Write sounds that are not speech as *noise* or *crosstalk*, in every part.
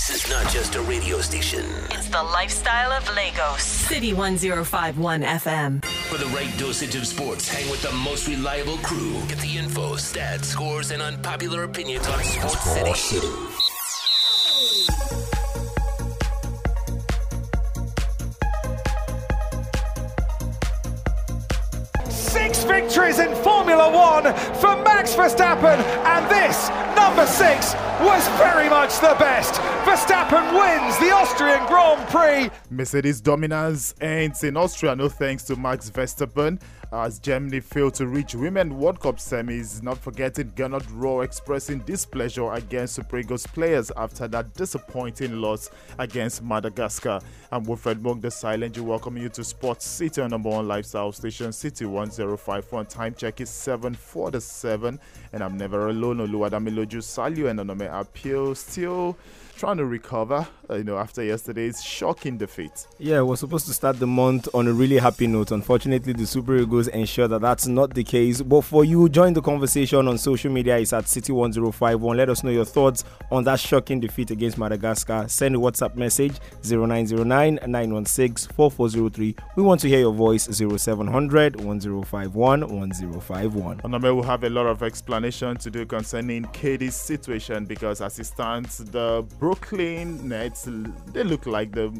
This is not just a radio station. It's the lifestyle of Lagos. City 1051 FM. For the right dosage of sports, hang with the most reliable crew. Get the info, stats, scores, and unpopular opinions on Sports City. Six victories in Formula One for Max Verstappen, and this, number six, was very much the best. Verstappen wins the Austrian Grand Prix. Mercedes dominance ends in Austria, no thanks to Max Verstappen as Germany failed to reach Women World Cup semis. Not forgetting Gernot Rohr expressing displeasure against Super Eagles players after that disappointing loss against Madagascar. I'm Wilfred Monk, the silent. Welcome you to Sports City on number one lifestyle station, City 105.1. Time check is 7 for the 7, and I'm never alone. Oluwadamiloju Salyu and Onome Appeal still trying to recover, uh, you know, after yesterday's shocking defeat. Yeah, we're supposed to start the month on a really happy note. Unfortunately, the Super Eagles ensure that that's not the case. But for you, join the conversation on social media. It's at City1051. Let us know your thoughts on that shocking defeat against Madagascar. Send a WhatsApp message 0909 916 4403. We want to hear your voice 0700 1051 1051. And I will have a lot of explanation to do concerning KD's situation because as it stands, the Brooklyn Nets they look like the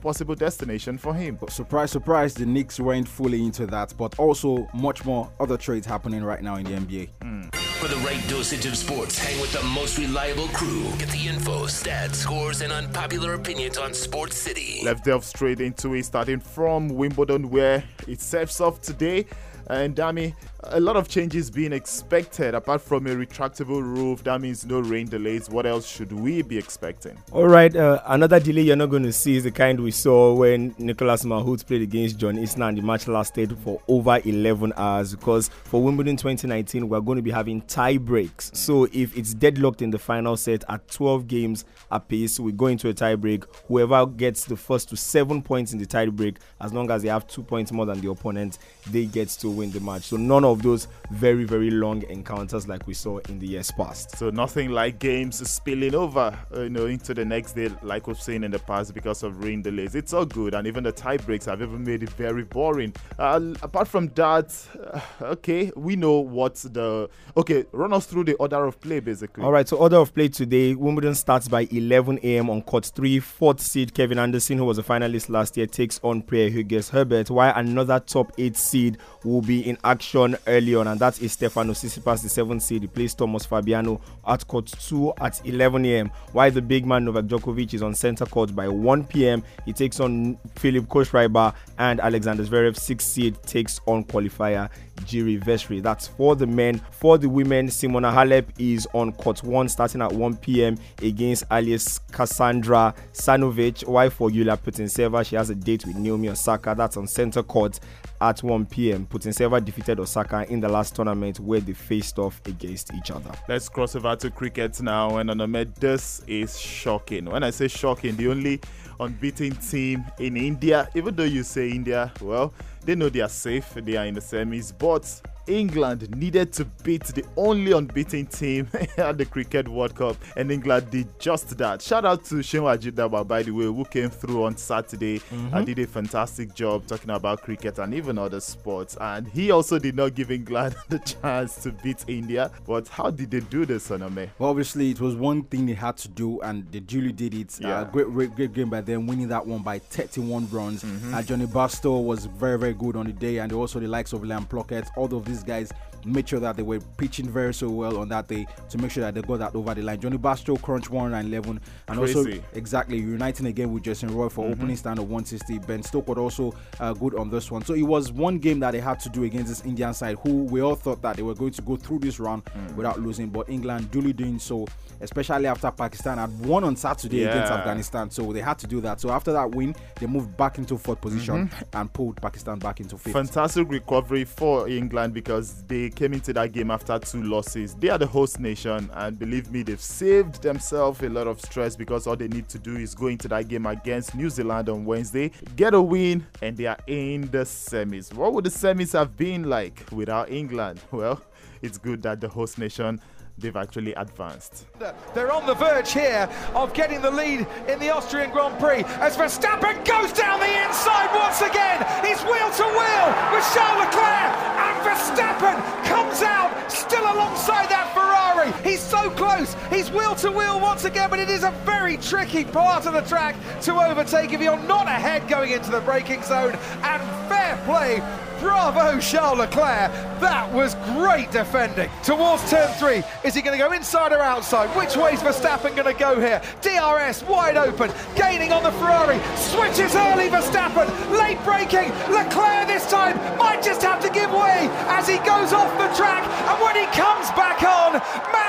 possible destination for him. But surprise, surprise, the Knicks weren't fully into that, but also much more other trades happening right now in the NBA. Mm. For the right dosage of sports, hang with the most reliable crew. Get the info, stats, scores, and unpopular opinions on Sports City. Let's delve straight into it, starting from Wimbledon, where it sets off today. And Dami, a lot of changes being expected apart from a retractable roof. That means no rain delays. What else should we be expecting? All right, uh, another delay you're not going to see is the kind we saw when Nicolas Mahut played against John Isner and the match lasted for over 11 hours because for Wimbledon 2019 we're going to be having tie breaks. So if it's deadlocked in the final set at 12 games apiece, we go into a tie break. Whoever gets the first to seven points in the tie break, as long as they have two points more than the opponent, they get to win the match. So none of those very, very long encounters like we saw in the years past. So nothing like games spilling over, uh, you know, into the next day, like we've seen in the past because of rain delays. It's all good, and even the tie breaks have even made it very boring. Uh, apart from that, uh, okay, we know what the okay. Run us through the order of play, basically. All right. So order of play today: Wimbledon starts by 11 a.m. on court three. Fourth seed Kevin Anderson, who was a finalist last year, takes on Pierre Hugues Herbert, while another top eight seed will be in action early on, and that is Stefano Tsitsipas, the seventh seed. He plays Thomas Fabbiano at court 2 at 11 a.m. While the big man Novak Djokovic is on center court by 1 p.m., he takes on Philipp Kohlschreiber, and Alexander Zverev, sixth seed, takes on qualifier Jiri. That's for the men. For the women, Simona Halep is on court 1 starting at 1 p.m. against Alias Cassandra Sanovic. While for Yulia Putintseva, she has a date with Naomi Osaka. That's on center court at 1 p.m. Putintseva defeated Osaka in the last tournament where they faced off against each other. Let's cross over to cricket now. And the this is shocking. When I say shocking, the only unbeaten team in India, even though you say India, well, they know they are safe, they are in the semis, but England needed to beat the only unbeaten team *laughs* at the Cricket World Cup, and England did just that. Shout out to Shenwa Ajidaba, by the way, who came through on Saturday mm-hmm. and did a fantastic job talking about cricket and even other sports. And he also did not give England *laughs* the chance to beat India. But how did they do this, Onome? Well, obviously, it was one thing they had to do, and they duly did it. Yeah. Uh, great, great, great game by them, winning that one by 31 runs. Mm-hmm. Uh, Jonny Bairstow was very, very good on the day, and also the likes of Liam Plunkett. All of these guys made sure that they were pitching very so well on that day to make sure that they got that over the line. Jonny Bairstow crunch 111 and Crazy. also exactly uniting again with Jason Roy for mm-hmm. opening stand of 160. Ben Stokes was also uh, good on this one. So it was one game that they had to do against this Indian side who we all thought that they were going to go through this round mm. without losing, but England duly doing so, especially after Pakistan had won on Saturday yeah. against Afghanistan. So they had to do that. So after that win, they moved back into fourth position mm-hmm. and pulled Pakistan back into fifth. Fantastic recovery for England because they came into that game after two losses. They are the host nation, and believe me, they've saved themselves a lot of stress because all they need to do is go into that game against New Zealand on Wednesday, get a win, and they are in the semis. What would the semis have been like without England? *laughs* Well, it's good that the host nation they've actually advanced. They're on the verge here of getting the lead in the Austrian Grand Prix as Verstappen goes down the inside once again. He's wheel to wheel with Charles Leclerc, and Verstappen comes out still alongside that Ferrari. He's so close. He's wheel to wheel once again, but it is a very tricky part of the track to overtake if you're not ahead going into the braking zone. And fair play Bravo, Charles Leclerc. That was great defending. Towards turn three, is he going to go inside or outside? Which way is Verstappen going to go here? DRS wide open, gaining on the Ferrari. Switches early, Verstappen. Late braking. Leclerc this time might just have to give way as he goes off the track. And when he comes back on,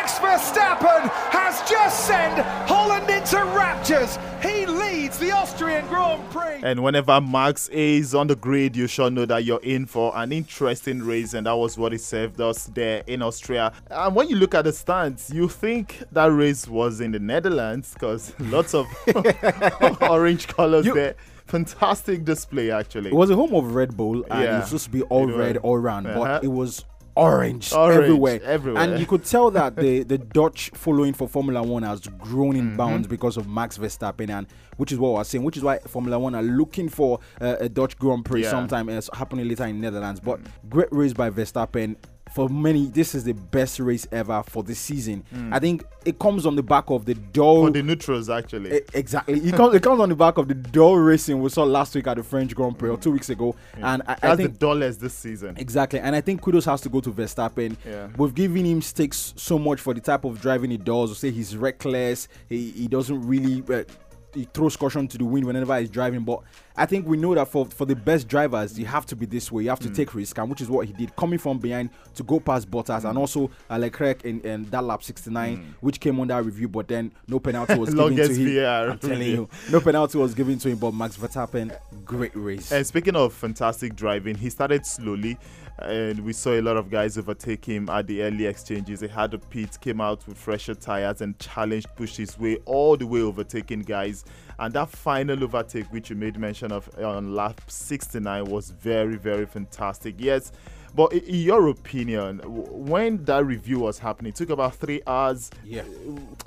Max Verstappen has just sent Holland into raptures. He leads the Austrian Grand Prix. And whenever Max is on the grid, you should know that you're in for an interesting race, and that was what it served us there in Austria. And when you look at the stands, you think that race was in the Netherlands because *laughs* lots of *laughs* orange colors You- there. Fantastic display, actually. It was a home of Red Bull, and Yeah. it was supposed to be all It red was. all round, Uh-huh. but it was orange, Orange everywhere. everywhere. And you could tell that the, *laughs* the Dutch following for Formula One has grown in Mm-hmm. bounds because of Max Verstappen, and which is what was saying, which is why Formula One are looking for uh, a Dutch Grand Prix Yeah. sometime, and it's happening later in Netherlands. But great race by Verstappen. For many, this is the best race ever for the season. I think it comes on the back of the dull Mm. For the neutrals, actually. E- Exactly. It comes, it comes on the back of the dull racing we saw last week at the French Grand Prix or two weeks ago. And I, I think the dullest this season. Exactly, and I think kudos has to go to Verstappen. Yeah. We've given him stakes so much for the type of driving he does. We say he's reckless. He, he doesn't really uh, he throws caution to the wind whenever he's driving. But I think we know that for for the best drivers, you have to be this way. You have Mm. to take risk, and which is what he did, coming from behind to go past Bottas, Mm. and also uh, Leclerc in, in that lap 69, which came under review, but then no penalty was *laughs* given to Longest him. VAR I'm telling you, no penalty was given to him. But Max Verstappen, great race. And speaking of fantastic driving, he started slowly, and we saw a lot of guys overtake him at the early exchanges. He had a pit, came out with fresher tires, and challenged, pushed his way all the way, overtaking guys. And that final overtake, which you made mention of on lap 69, was very, very fantastic. Yes. But in your opinion, when that review was happening, it took about three hours. Yeah.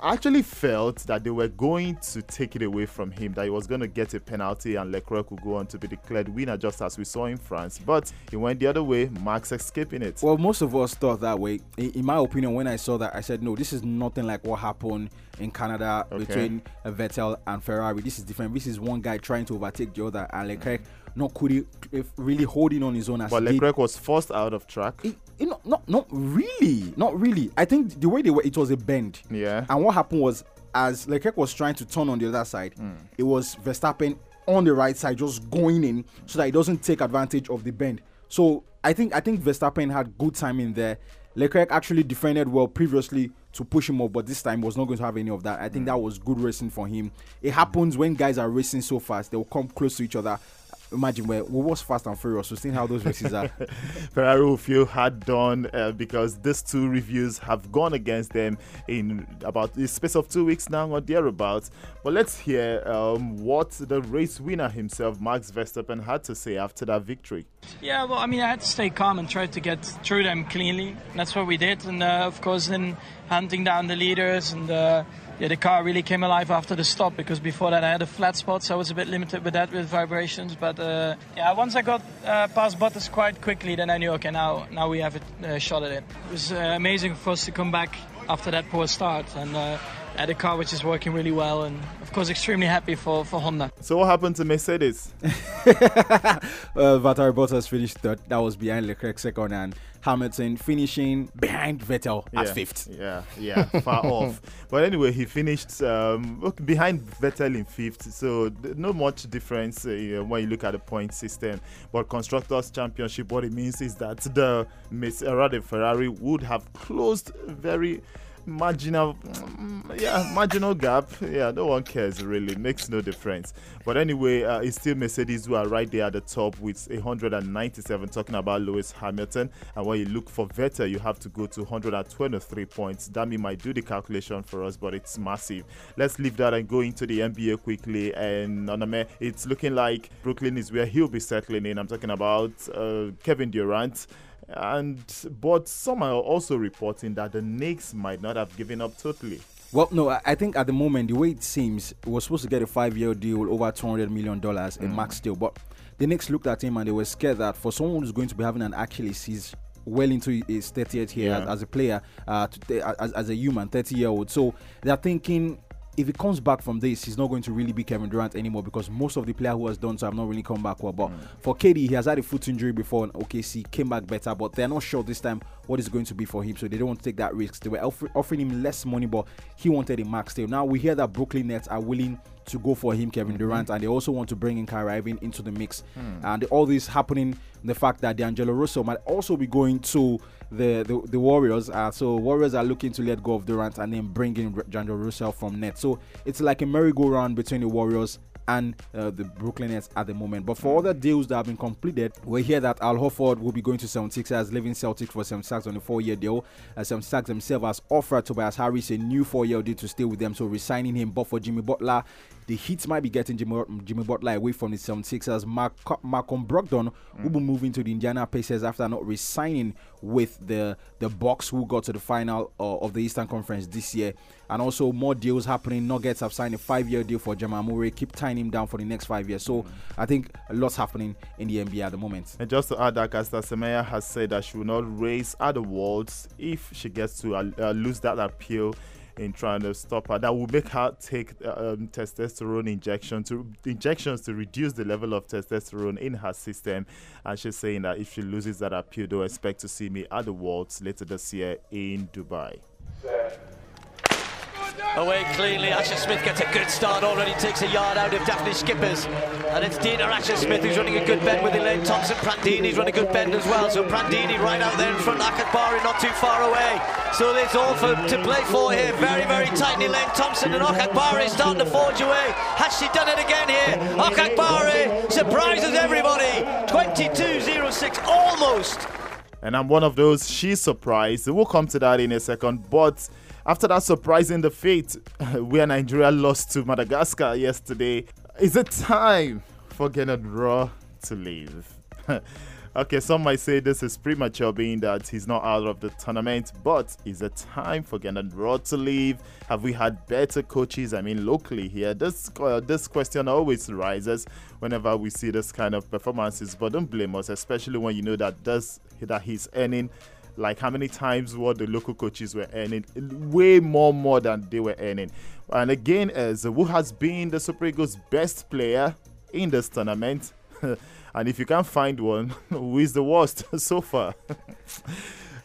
I actually felt that they were going to take it away from him, that he was going to get a penalty and Leclerc would go on to be declared winner, just as we saw in France. But he went the other way, Max escaping it. Well, most of us thought that way. In, my opinion, when I saw that, I said, no, this is nothing like what happened in Canada Okay. between Vettel and Ferrari. This is different. This is one guy trying to overtake the other, and Leclerc not could he, if really holding on his own as but. Leclerc was forced out of track. It- you know, not not really, not really. I think the way they were, it was a bend. Yeah. And what happened was, as Leclerc was trying to turn on the other side, Hmm. it was Verstappen on the right side, just going in, so that he doesn't take advantage of the bend. So I think I think Verstappen had good timing there. Leclerc actually defended well previously to push him up, but this time was not going to have any of that. I think that was good racing for him. It happens when guys are racing so fast; they will come close to each other. Imagine where we was fast and furious. We've seen how those races are. *laughs* Ferrari will feel hard done uh, because these two reviews have gone against them in about the space of two weeks now or thereabouts. But let's hear um, what the race winner himself, Max Verstappen, had to say after that victory. Yeah, well, I mean, I had to stay calm and try to get through them cleanly. That's what we did, and uh, of course, then hunting down the leaders and. Uh, yeah, the car really came alive after the stop because before that I had a flat spot, so I was a bit limited with that with vibrations. But uh, yeah, once I got uh, past Bottas quite quickly, then I knew okay, now now we have a uh, shot at it. It was uh, amazing for us to come back after that poor start and uh, had a car which is working really well, and of course extremely happy for for Honda. So, what happened to Mercedes? *laughs* uh, Valtteri Bottas finished third. That was behind Leclerc second, and Hamilton finishing behind Vettel yeah, at fifth. Yeah, yeah, far *laughs* off. But anyway, he finished um, behind Vettel in fifth, so no much difference uh, when you look at the point system. But constructors' championship, what it means is that the rather Ferrari would have closed very marginal mm, yeah marginal gap. Yeah no one cares really. Makes no difference. But anyway uh, it's still mercedes who are right there at the top with 197 talking about lewis hamilton. And when you look for vettel you have to go to 123 points. Dami might do the calculation for us but it's massive. Let's leave that and go into the nba quickly. And it's looking like brooklyn is where he'll be settling in. I'm talking about uh, kevin durant And but some are also reporting that the Knicks might not have given up totally. Well, no, I think at the moment, the way it seems, was supposed to get a five year deal over $200 million mm. in max deal. But the Knicks looked at him and they were scared that for someone who's going to be having an Achilles, he's well into his 30th year yeah. as, as, a player, uh, to, as, as a human, 30 year old. So they're thinking if he comes back from this, he's not going to really be Kevin Durant anymore because most of the player who has done so have not really come back well. But mm. for KD, he has had a foot injury before and OKC came back better, but they're not sure this time what is going to be for him, so they don't want to take that risk. They were offering him less money, but he wanted a max deal. Now we hear that Brooklyn Nets are willing to go for him, Kevin mm-hmm. Durant, and they also want to bring in Kyrie Irving into the mix. Mm. And all this happening, the fact that D'Angelo Russell might also be going to the the, the Warriors. Uh, so Warriors are looking to let go of Durant and then bring in D'Angelo Russell from net. So it's like a merry-go-round between the Warriors and uh, the Brooklyn Nets at the moment. But for other deals that have been completed, we hear that Al Horford will be going to 76ers, leaving Celtics for 76 on a four-year deal. Uh, 76 themselves has offered Tobias Harris a new four-year deal to stay with them, so resigning him. But for Jimmy Butler, the Heat might be getting Jimmy, Jimmy Butler away from the 76ers. Mark, Malcolm Brogdon mm. will be moving to the Indiana Pacers after not resigning with the the Bucks, who got to the final uh, of the Eastern Conference this year. And also more deals happening. Nuggets have signed a five-year deal for Jamal Murray, keep tying him down for the next five years. So. I think a lot's happening in the NBA at the moment. And just to add that, Caster Semenya has said that she will not raise other awards if she gets to uh, uh, lose that appeal in trying to stop her. That will make her take uh, um, testosterone injection to injections to reduce the level of testosterone in her system. And she's saying that if she loses that appeal, they'll expect to see me at the Worlds later this year in Dubai away cleanly. Asher Smith gets a good start already, takes a yard out of Dafne Schippers. And it's Dina Asher Smith who's running a good bend with Elaine Thompson. Prandini's running a good bend as well. So Prandini right out there in front, Okagbare not too far away. So it's all for, to play for here. Very, very tight. Elaine Thompson and Okagbare starting to forge away. Has she done it again here? Okagbare surprises everybody. 22.06, almost. And I'm one of those she's surprised. We'll come to that in a second. But after that surprising *laughs* defeat where Nigeria lost to Madagascar yesterday, is it time for Gernot Rohr to leave? *laughs* okay, some might say this is premature being that he's not out of the tournament, but is it time for Gernot Rohr to leave? Have we had better coaches? I mean, locally here, this uh, this question always rises whenever we see this kind of performances. But don't blame us, especially when you know that does that he's earning like how many times what the local coaches were earning, way more more than they were earning. And again, as who has been the Super Eagles' best player in this tournament, *laughs* and if you can't find one, *laughs* who is the worst *laughs* so far?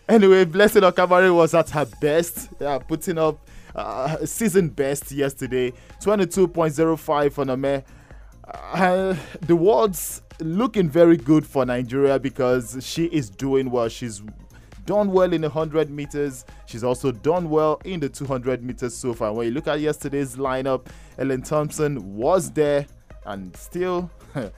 anyway, Blessing Okagbare was at her best, yeah, putting up uh, season best yesterday, 22.05 on a May. Uh, the words looking very good for Nigeria because she is doing well. She's done well in the 100 meters. She's also done well in the 200 meters so far. When you look at yesterday's lineup, Ellen Thompson was there and still. *laughs*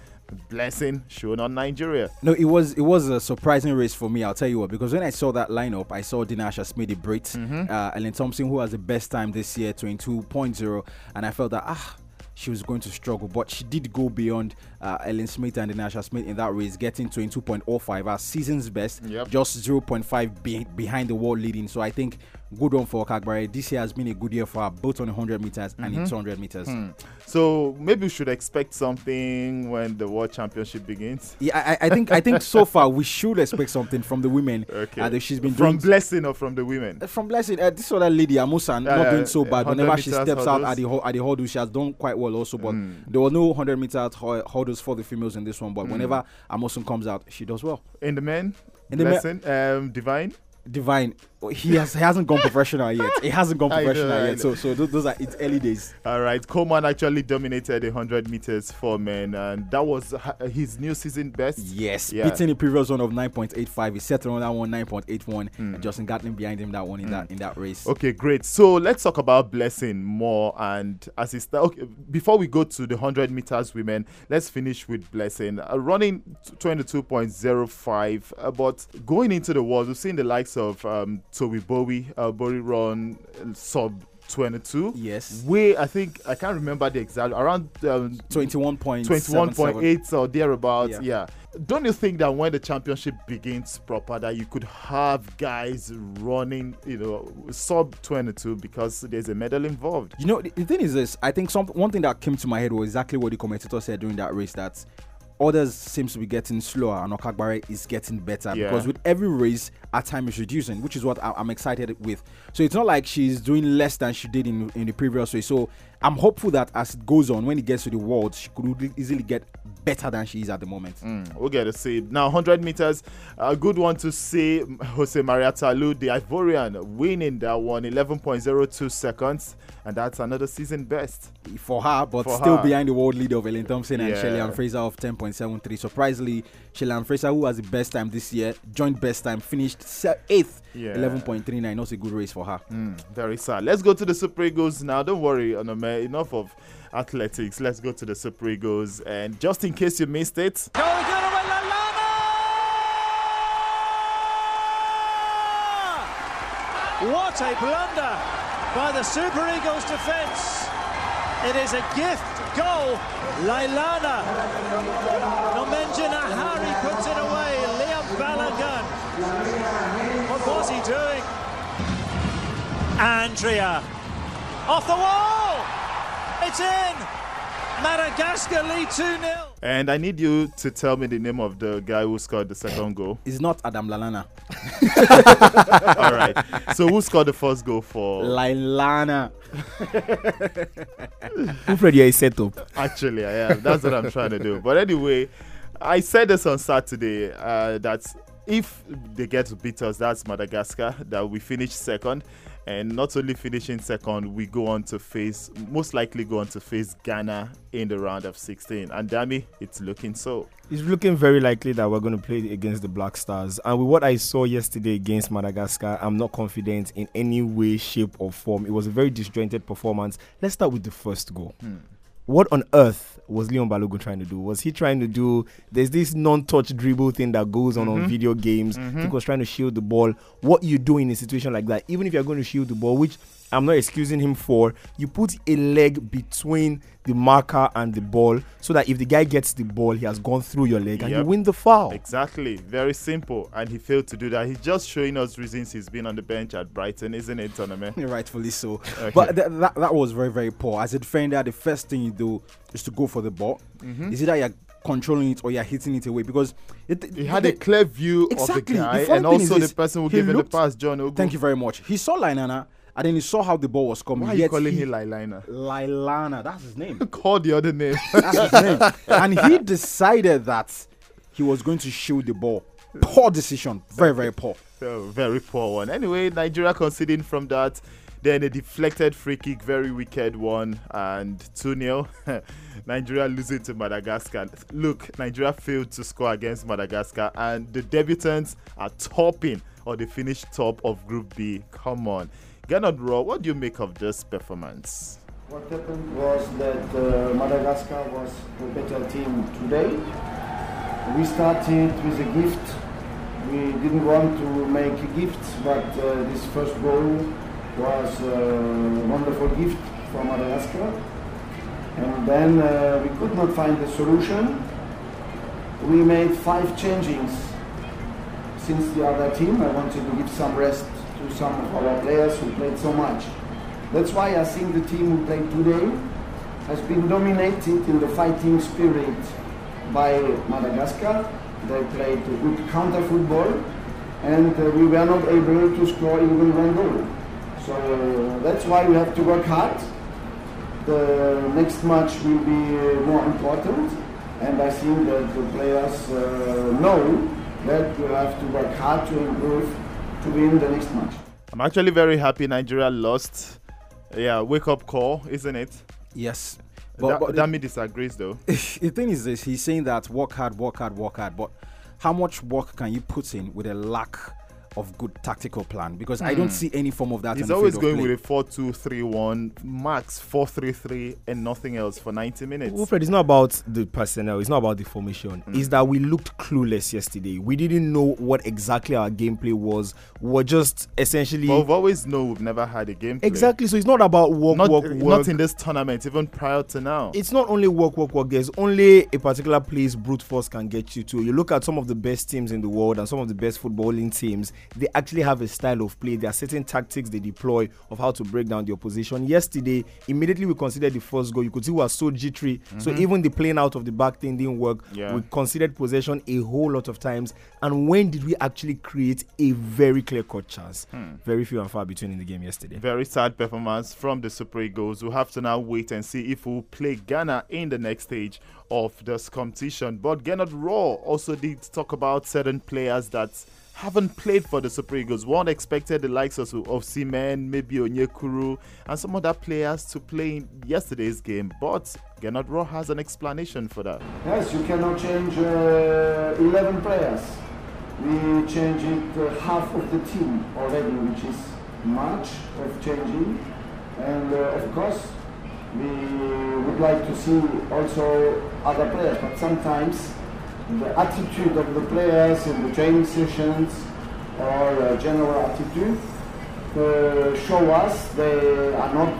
blessing shown on Nigeria. No, it was it was a surprising race for me. I'll tell you what, because when I saw that lineup, I saw Dina Asher Smith, Brit, mm-hmm. uh, Ellen Thompson, who has the best time this year, 22.0, and I felt that ah, she was going to struggle, but she did go beyond uh, Ellen Smith and Dina Asher Smith in that race, getting 22.05, our season's best, yep. just 0.5 be- behind the world leading. So I think good one for Okagbare. This year has been a good year for her, both on the 100 meters and in 200 meters. Hmm. So maybe we should expect something when the World Championship begins. Yeah, I, I think I think so far we should expect something from the women. *laughs* Okay. Uh, she's been from blessing or from the women. Uh, from blessing, uh, this other lady Amusan not doing so bad. Whenever she steps hurdles. out at the at the hurdle, she has done quite well also. But mm. there were no 100 meter hurdles for the females in this one. But mm. whenever Amusan comes out, she does well. In the men, in the blessing, men, um, divine. Divine, he has he hasn't gone professional yet. He hasn't gone *laughs* professional know, yet. So so those, are it's early days. All right, Coleman actually dominated the hundred meters for men, and that was his new season best. Yes, yeah. beating the previous one of nine point eight five. He set on that one nine point eight one. Mm. Justin Gatlin behind him that one in mm. that in that race. Okay, great. So let's talk about Blessing more. And as he start, okay, before we go to the hundred meters women, let's finish with Blessing uh, running twenty two point zero five. Uh, but going into the world, we've seen the likes of um, Toby Bowie, uh, Bori Ron, sub 22. Yes. We, I think, I can't remember the exact, around um, 21.8 21.8 or thereabouts. Yeah. Yeah. Don't you think that when the championship begins proper, that you could have guys running, you know, sub 22 because there's a medal involved? You know, the, the thing is this. I think some one thing that came to my head was exactly what the commentator said during that race. That others seems to be getting slower and Okagbare is getting better Yeah. because with every race, our time is reducing, which is what I, I'm excited with. So it's not like she's doing less than she did in in the previous race. So I'm hopeful that as it goes on, when it gets to the world, she could easily get better than she is at the moment. Mm, we'll get to see. Now, 100 meters, a good one to see Jose Maria Talu, the Ivorian, winning that one, 11.02 seconds, and that's another season best. for her, but For still her. behind the world leader of Ellen Thompson and Yeah. Shelley Ann Fraser of 10.73. Surprisingly, Shelly Ann Fraser, who has the best time this year, joint best time, finished eighth, Yeah. 11.39. That's a good race for her. Hmm, very sad. Let's go to the Super Eagles now. Don't worry, Onome, enough of athletics. Let's go to the Super Eagles. And just in case you missed it, What a blunder by the Super Eagles defence. It is a gift goal. Lailana. Nomenjana Hari puts it away. Leon Balogun. What was he doing? Andrea. Off the wall. It's in. Madagascar lead 2 0. and I need you to tell me the name of the guy who scored the second goal. It's not Adam Lallana. *laughs* All right. So, who scored the first goal for? Lailana. *laughs* Wilfred, you're a setup. Actually, I am. That's what I'm trying to do. But anyway, I said this on Saturday uh, that if they get to beat us, that's Madagascar, that we finish second. And not only finishing second, we go on to face, most likely go on to face Ghana in the round of 16. And Dami, it's looking so. It's looking very likely that we're going to play against the Black Stars. And with what I saw yesterday against Madagascar, I'm not confident in any way, shape, or form. It was a very disjointed performance. Let's start with the first goal. What on earth was Leon Balogun trying to do? Was he trying to do? There's this non-touch dribble thing that goes on on mm-hmm. video games. Mm-hmm. He was trying to shield the ball. What you do in a situation like that, even if you're going to shield the ball, which I'm not excusing him for, you put a leg between the marker and the ball so that if the guy gets the ball, he has gone through your leg and you win the foul. Exactly. Very simple. And he failed to do that. He's just showing us reasons he's been on the bench at Brighton, isn't it, Tournament? *laughs* Rightfully so. Okay. But th- that, that was very, very poor. As a defender, the first thing you do is to go for the ball. Mm-hmm. Is it that you're controlling it or you're hitting it away? Because it, He had a clear view Exactly. of the The guy funny and also the person who gave him the pass, John Ogu. Thank you very much. He saw Lainana and then he saw how the ball was coming. Why are you calling he, him Lailina? Lailana, that's his name. *laughs* Call the other name. That's his name. *laughs* And he decided that he was going to shield the ball. Poor decision. Very, very poor. Oh, very poor one. Anyway, Nigeria conceding from that. Then a deflected free kick, very wicked one, and 2 0. *laughs* Nigeria losing to Madagascar. Look, Nigeria failed to score against Madagascar, and the debutants are topping, or they finished top of Group B. Come on. Gernot Rohr, what do you make of this performance? What happened was that uh, Madagascar was the better team today. We started with a gift. We didn't want to make gifts, but uh, this first goal was a wonderful gift for Madagascar. And then uh, we could not find the solution. We made five changings since the other team. I wanted to give some rest to some of our players who played so much. That's why I think the team who played today has been dominated in the fighting spirit by Madagascar. They played good counter football and uh, we were not able to score even one goal. So uh, that's why we have to work hard. The next match will be more important and I think that the players uh, know that we have to work hard to improve to win the next match. I'm actually very happy Nigeria lost. Yeah, wake up call, isn't it? Yes. But, But, but Dami disagrees though. *laughs* the thing is this he's saying that work hard work hard work hard but how much work can you put in with a lack of good tactical plan because I don't Hmm. see any form of that. in He's always going with a 4 2 3 1, max 4 3 3, and nothing else for 90 minutes. Wilfred, it's not about the personnel, it's not about the formation. Mm. It's that we looked clueless yesterday. We didn't know what exactly our gameplay was. We're just essentially. But we've always known we've never had a game. Exactly. So it's not about work, Not, work, not in this tournament, even prior to now. it's not only work, work, work. There's only a particular place brute force can get you to. You look at some of the best teams in the world and some of the best footballing teams, they actually have a style of play. There are certain tactics they deploy of how to break down the opposition. Yesterday, immediately we considered the first goal. You could see we were so jittery. So Mhm. even the playing out of the back thing didn't work. Yeah. We considered possession a whole lot of times. And when did we actually create a very clear cut chance? Hmm. Very few and far between in the game yesterday. Very sad performance from the Super Eagles. We'll have to now wait and see if we'll play Ghana in the next stage of this competition. But Gernot Rohr also did talk about certain players that haven't played for the Super Eagles. One expected the likes of, of Seaman, maybe Onyekuru, and some other players to play in yesterday's game. But Gernot Rohr has an explanation for that. Yes, you cannot change uh, 11 players. We changed uh, half of the team already, which is much of changing. And uh, of course, we would like to see also other players, but sometimes the attitude of the players in the training sessions or uh, general attitude uh, show us they are not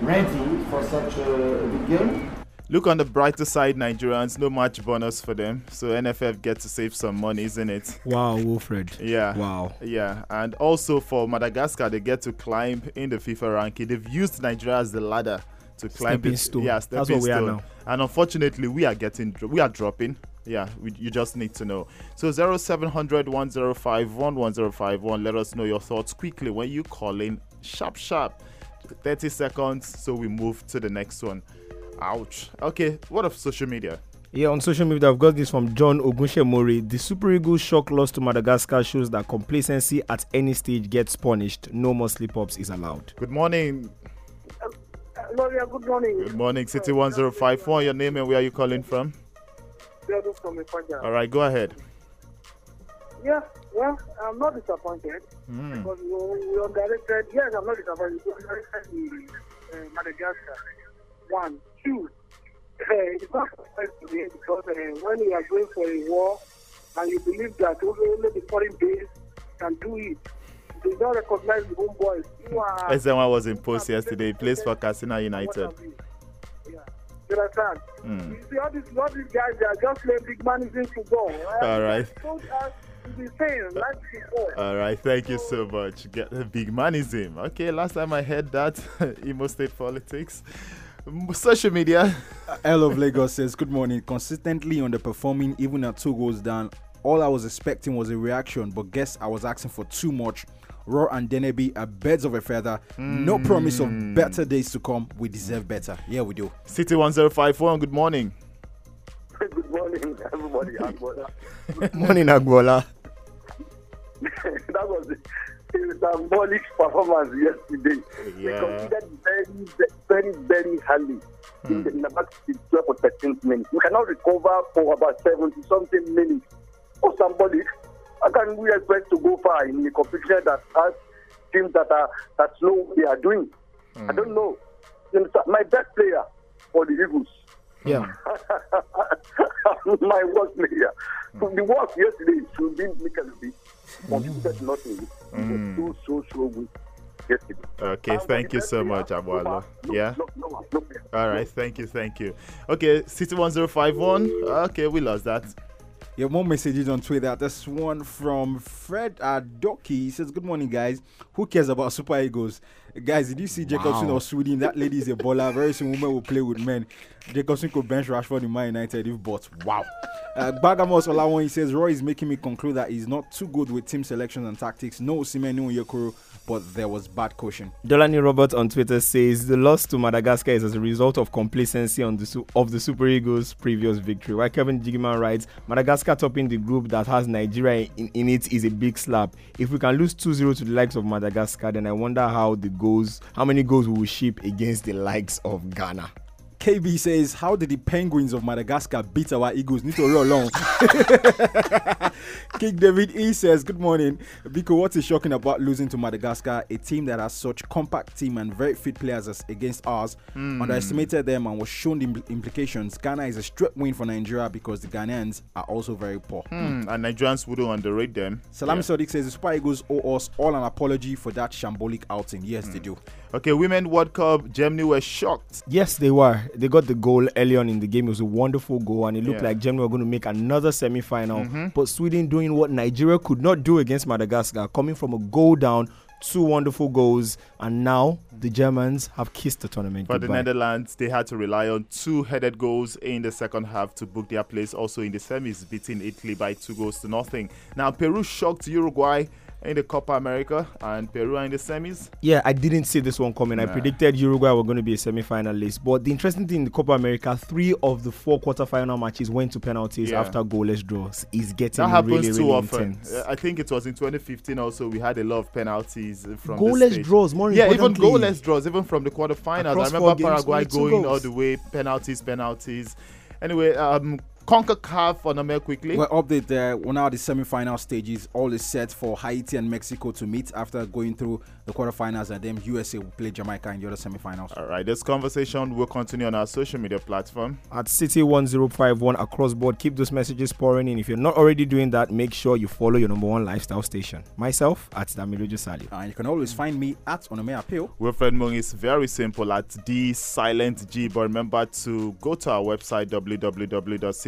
ready for such a big game. Look on the brighter side, Nigerians, no match bonus for them. So NFF get to save some money, isn't it? Wow, Wilfred. Yeah. Wow. Yeah. And also for Madagascar, they get to climb in the FIFA ranking. They've used Nigeria as the ladder to climb Stepping it. stone. Yeah, stepping That's stepping what we are now. And unfortunately, we are getting we are dropping. Yeah, we, you just need to know. So 0700 105 1151. Let us know your thoughts quickly when you call in. Sharp, sharp. 30 seconds. So we move to the next one. Ouch. Okay, what of social media? Yeah, on social media, I've got this from John Ogunshemori. The Super Eagles' shock loss to Madagascar shows that complacency at any stage gets punished. No more slip ups is allowed. Good morning. Uh, uh, Gloria, good morning. Good morning, City 1051. Your name and where are you calling from? Biodun from Ipaja. All right, go ahead. Yeah, well, I'm not disappointed Hmm. because we, we underrated. Yes, I'm not disappointed. We underrated the uh, Madagascar. One, two. Uh, it's not surprise to me because uh, when you are going for a war and you believe that only, the foreign base can do it, they don't recognize the home boys. You are. SN1 was in post yesterday. He plays for Katsina United. You understand? Hmm. You see, all these, all these guys, they are just playing big man in football. All right. Told us to be saying, like before. All right, thank you so much. Get the big manism. Okay, last time I heard that, *laughs* Imo State politics. Social media. *laughs* L of Lagos says, Good morning. Consistently underperforming, even at two goals down. All I was expecting was a reaction, but guess I was asking for too much. Rohr and Deneby are birds of a feather. No hmm. promise of better days to come. We deserve better. Yeah, we do. City 1051, good morning. *laughs* Good morning, everybody. Agbola. *laughs* Morning, Agbola. *laughs* that was a, a symbolic performance yesterday. Yeah. We considered very, very, very highly in hmm. the, in the back 12 or 13th minute. We cannot recover for about 70 something minutes. Oh, symbolic. How can we expect to go far in a competition that has teams that are that know what they are doing? I don't know. My best player for the Eagles. Yeah. *laughs* my worst player. So the worst yesterday should be Mikel B. Contributed nothing. Mm. Was so, so, so weak yesterday. Okay, thank you so much, Abualo. Yeah? All right, thank you, thank you. Okay, City 1051. Okay, we lost that. Yeah, more messages on Twitter. This one from Fred Adoki. He says, Good morning, guys. Who cares about Super Eagles? Guys, did you see Jakobsson Wow. or Sweden? That lady is a baller. Very soon, women will play with men. Jakobsson could bench Rashford in Man United if bought. Wow. Uh, Bagamos Olawon, he says, Roy is making me conclude that he's not too good with team selections and tactics. No Simen, no Yekuru, but there was bad caution. Dolani Robert on Twitter says the loss to Madagascar is as a result of complacency on the su- of the Super Eagles' previous victory. While Kevin Jigiman writes, Madagascar topping the group that has Nigeria in, in it is a big slap. If we can lose 2-0 to the likes of Madagascar, then I wonder how the goals, how many goals we will ship against the likes of Ghana. KB says, How did the Penguins of Madagascar beat our Eagles? Need to roll along. *laughs* King David E says, Good morning. Biko, what is shocking about losing to Madagascar, a team that has such compact team and very fit players as against ours? Hmm. Underestimated them and was shown the impl- implications. Ghana is a straight win for Nigeria because the Ghanaians are also very poor. Hmm, and Nigerians wouldn't underrate them. Salami Yeah. Sadiq says the Super Eagles owe us all an apology for that shambolic outing. Yes, Hmm. they do. Okay, Women World Cup, Germany were shocked. Yes, they were. They got the goal early on in the game. It was a wonderful goal, and it looked Yeah. like Germany were going to make another semi final. Mhm. But Sweden doing what Nigeria could not do against Madagascar, coming from a goal down, two wonderful goals, and now the Germans have kissed the tournament. For the. Netherlands, they had to rely on two headed goals in the second half to book their place also in the semis, beating Italy by two goals to nothing. Now, Peru shocked Uruguay in the Copa America, and Peru are in the semis. Yeah, I didn't see this one coming. I predicted Uruguay were going to be a semi-finalist. But the interesting thing in the Copa America, three of the four quarter-final matches went to penalties Yeah. after goalless draws. Is getting That happens really, too really often. intense. I think it was in 2015 also, we had a lot of penalties from Goalless draws, more Yeah, even goalless draws, even from the quarterfinals. I remember Paraguay going all the way, penalties, penalties. Anyway, um, CONCACAF on Amel quickly. Well, update there. Well, now the semi-final stages, all is set for Haiti and Mexico to meet after going through the quarterfinals, and then USA will play Jamaica in the other semi-finals. All right, this conversation will continue on our social media platform. At City 1051 across board, keep those messages pouring in. If you're not already doing that, make sure you follow your number one lifestyle station. Myself at Damilojo Sali. And you can always find me at Onome Appeal. Wilfred Mung is very simple at the silent G, but remember to go to our website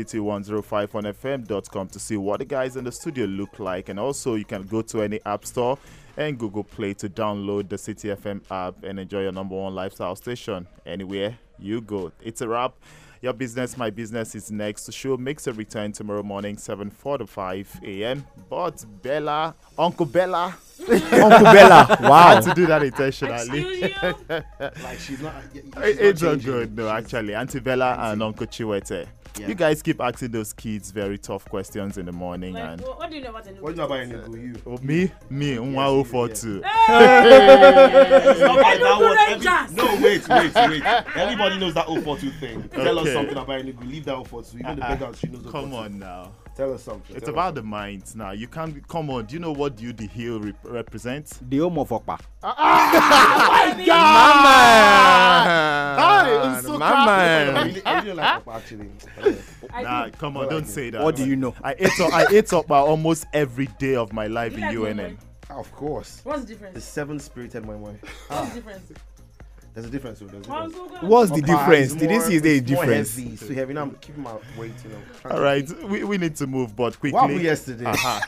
www.city1051fm.com to see what the guys in the studio look like, and also you can go to any app store and Google Play to download the City FM app and enjoy your number one lifestyle station anywhere you go. It's a wrap. Your business, my business is next. The show makes a return tomorrow morning, 7:45 a.m. But Bella, Uncle Bella, *laughs* Uncle Bella, *laughs* wow. I had to do that intentionally. *laughs* Like she's not. She's it's not all good, no, actually. Auntie Bella and Uncle Chiwete. Yeah. You guys keep asking those kids very tough questions in the morning, and What, what do you know about the What do you know about Enugu? You. oh, me, me, Nwa 042. It's not like that Enugu one. Every- no, wait, wait, wait. *laughs* Everybody knows that 042 thing. Tell us something about Enugu. Leave that 042. Even the Uh-uh. beggar, she knows 042. Come on now. Tell us something. It's Tell about us the minds now. You can't come on. Do you know what you the hill rep- represents? The home of Okpa. *laughs* oh my God! Hi, Nsukka. My man. I really, I really like Okpa, actually. Nah, come on, don't say that. What do you know? I ate up, I ate up by almost every day of my life You in like UNN. Of course. What's the difference? The difference? seven spirited moi moi. What's the difference? There's a difference. though, There's a difference. two. What's the difference? Did you see the it's more difference? Heavy. It's too heavy. Now I'm keeping my weight, you know. trying All to right, keep- we, we need to move, but quickly. What happened yesterday? Uh-huh.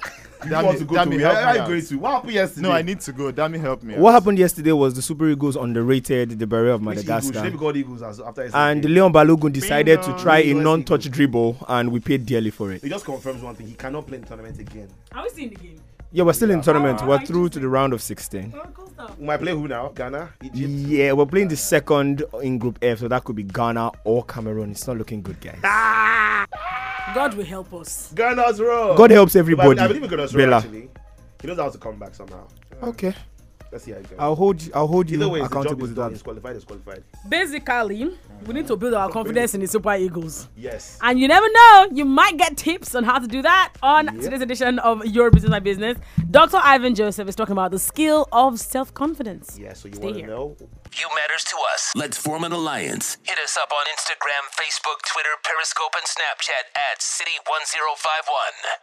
You Damn want to go damn to help Where me are you to? What happened yesterday? No, I need to go. Damn it, help me. What out. happened yesterday was the Super Eagles underrated the Barrier of Which Eagles? Madagascar. Eagles after yesterday? And Leon Balogun decided to Bingo. try a non-touch dribble, and we paid dearly for it. It just confirms one thing. He cannot play in the tournament again. Are we seeing the game? Yeah, we're still in tournament. Oh, We're through to the round of 16. Oh, cool stuff. We might play who now? Ghana? Egypt? Yeah, we're playing the second in Group F, so that could be Ghana or Cameroon. It's not looking good, guys. Ah! God will help us. Ghana's roll. God helps But I- everybody. I believe in Ghana's roll, Bella. actually. He knows how to come back somehow. Okay, Let's see how it goes. I'll hold. you. I'll hold you Either way, the job accountable is to done. that. He's qualified. He's qualified. Basically, we need to build our confidence in the Super Eagles. Yes. And you never know, you might get tips on how to do that on today's edition of Your Business My Business. Dr. Ivan Joseph is talking about the skill of self confidence. Yeah, so you Stay want to here. know You matters to us. Let's form an alliance. Hit us up on Instagram, Facebook, Twitter, Periscope, and Snapchat at City1051.